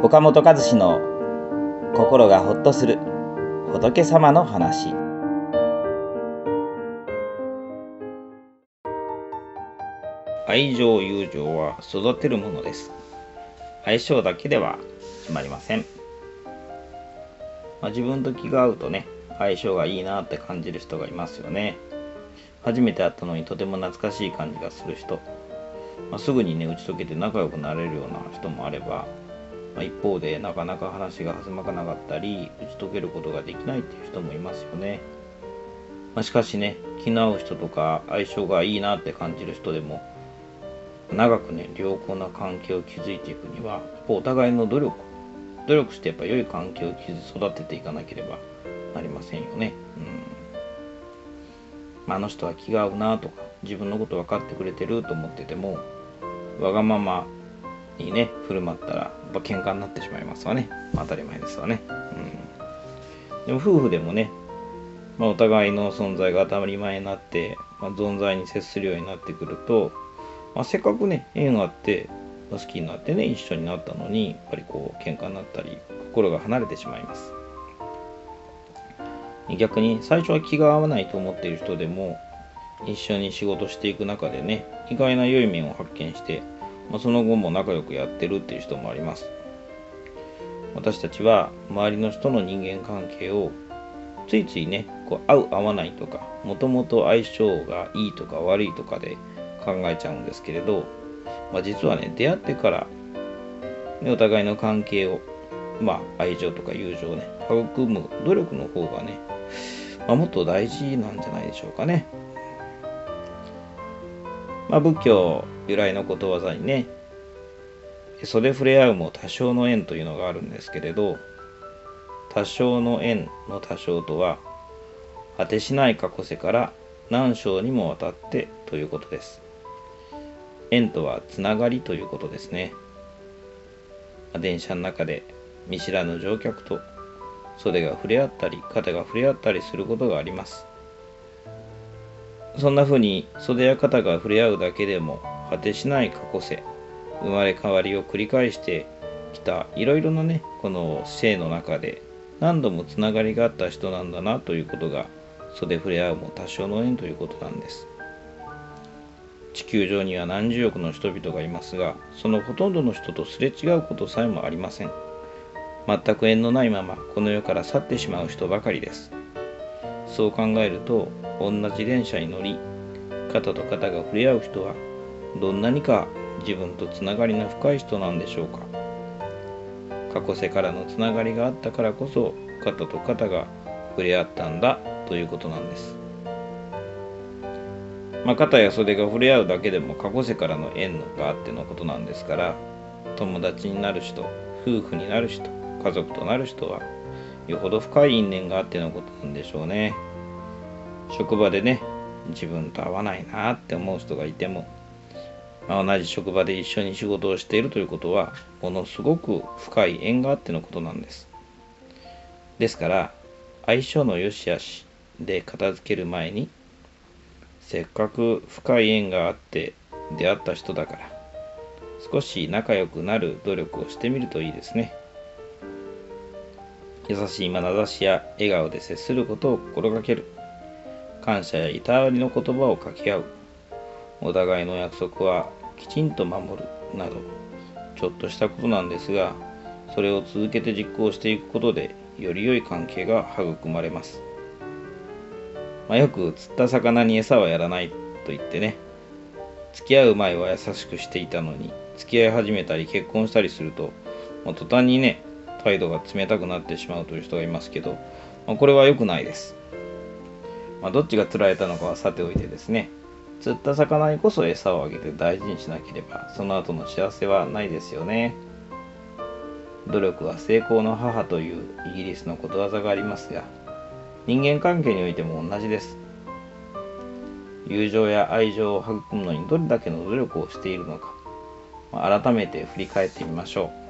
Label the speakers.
Speaker 1: 岡本和志の心がほっとする仏様の話。愛情友情は育てるものです。相性だけでは決まりません、まあ、自分と気が合うとね相性がいいなって感じる人がいますよね。初めて会ったのにとても懐かしい感じがする人、まあ、すぐにね打ち解けて仲良くなれるような人もあればまあ、一方でなかなか話が弾まなかったり打ち解けることができないっていう人もいますよね、まあ、しかしね気の合う人とか相性がいいなって感じる人でも長くね良好な関係を築いていくにはお互いの努力努力してやっぱ良い関係を育てていかなければなりませんよね。うん。まあ、あの人は気が合うなとか自分のこと分かってくれてると思っててもわがままにね振る舞ったらやっぱ喧嘩になってしまいますわね、当たり前ですわね、うん、でも夫婦でもね、まあ、お互いの存在が当たり前になって、まあ、存在に接するようになってくると、まあ、せっかくね縁があって好きになってね一緒になったのにやっぱりこう喧嘩になったり心が離れてしまいます。逆に最初は気が合わないと思っている人でも一緒に仕事していく中でね意外な良い面を発見してまあ、その後も仲良くやってるっていう人もあります。私たちは周りの人の人間関係をついついね、こう合う合わないとか、もともと相性がいいとか悪いとかで考えちゃうんですけれど、まあ、実はね、出会ってから、ね、お互いの関係を、まあ、愛情とか友情をね、育む努力の方がね、まあ、もっと大事なんじゃないでしょうかね。まあ、仏教由来のことわざにね袖触れ合うも多少の縁というのがあるんですけれど多少の縁の多少とは果てしない過去世から何章にもわたってということです。縁とはつながりということですね。電車の中で見知らぬ乗客と袖が触れ合ったり肩が触れ合ったりすることがあります。そんな風に袖や肩が触れ合うだけでも果てしない過去世生まれ変わりを繰り返してきたいろいろなねこの生の中で何度もつながりがあった人なんだなということが袖触れ合うも多少の縁ということなんです。地球上には何十億の人々がいますがそのほとんどの人とすれ違うことさえもありません。全く縁のないままこの世から去ってしまう人ばかりです。そう考えると同じ電車に乗り肩と肩が触れ合う人はどんなにか自分とつながりの深い人なんでしょうか過去世からのつながりがあったからこそ肩と肩が触れ合ったんだということなんです。まあ、肩や袖が触れ合うだけでも過去世からの縁があってのことなんですから友達になる人夫婦になる人家族となる人はよほど深い因縁があってのことなんでしょうね職場でね自分と合わないなって思う人がいても、同じ職場で一緒に仕事をしているということはものすごく深い縁があってのことなんです。ですから相性の良し悪しで片付ける前にせっかく深い縁があって出会った人だから少し仲良くなる努力をしてみるといいですね。優しい眼差しや笑顔で接することを心がける。感謝やいたわりの言葉を掛け合う。お互いの約束はきちんと守る。などちょっとしたことなんですがそれを続けて実行していくことでより良い関係が育まれます、まあ、よく釣った魚に餌はやらないと言ってね付き合う前は優しくしていたのに付き合い始めたり結婚したりするともう途端にね態度が冷たくなってしまうという人がいますけど、まあ、これは良くないです、まあ、どっちが釣られたのかはさておいてですね。釣った魚にこそ餌をあげて大事にしなければその後の幸せはないですよね。努力は成功の母というイギリスのことわざがありますが人間関係においても同じです。友情や愛情を育むのにどれだけの努力をしているのか改めて振り返ってみましょう。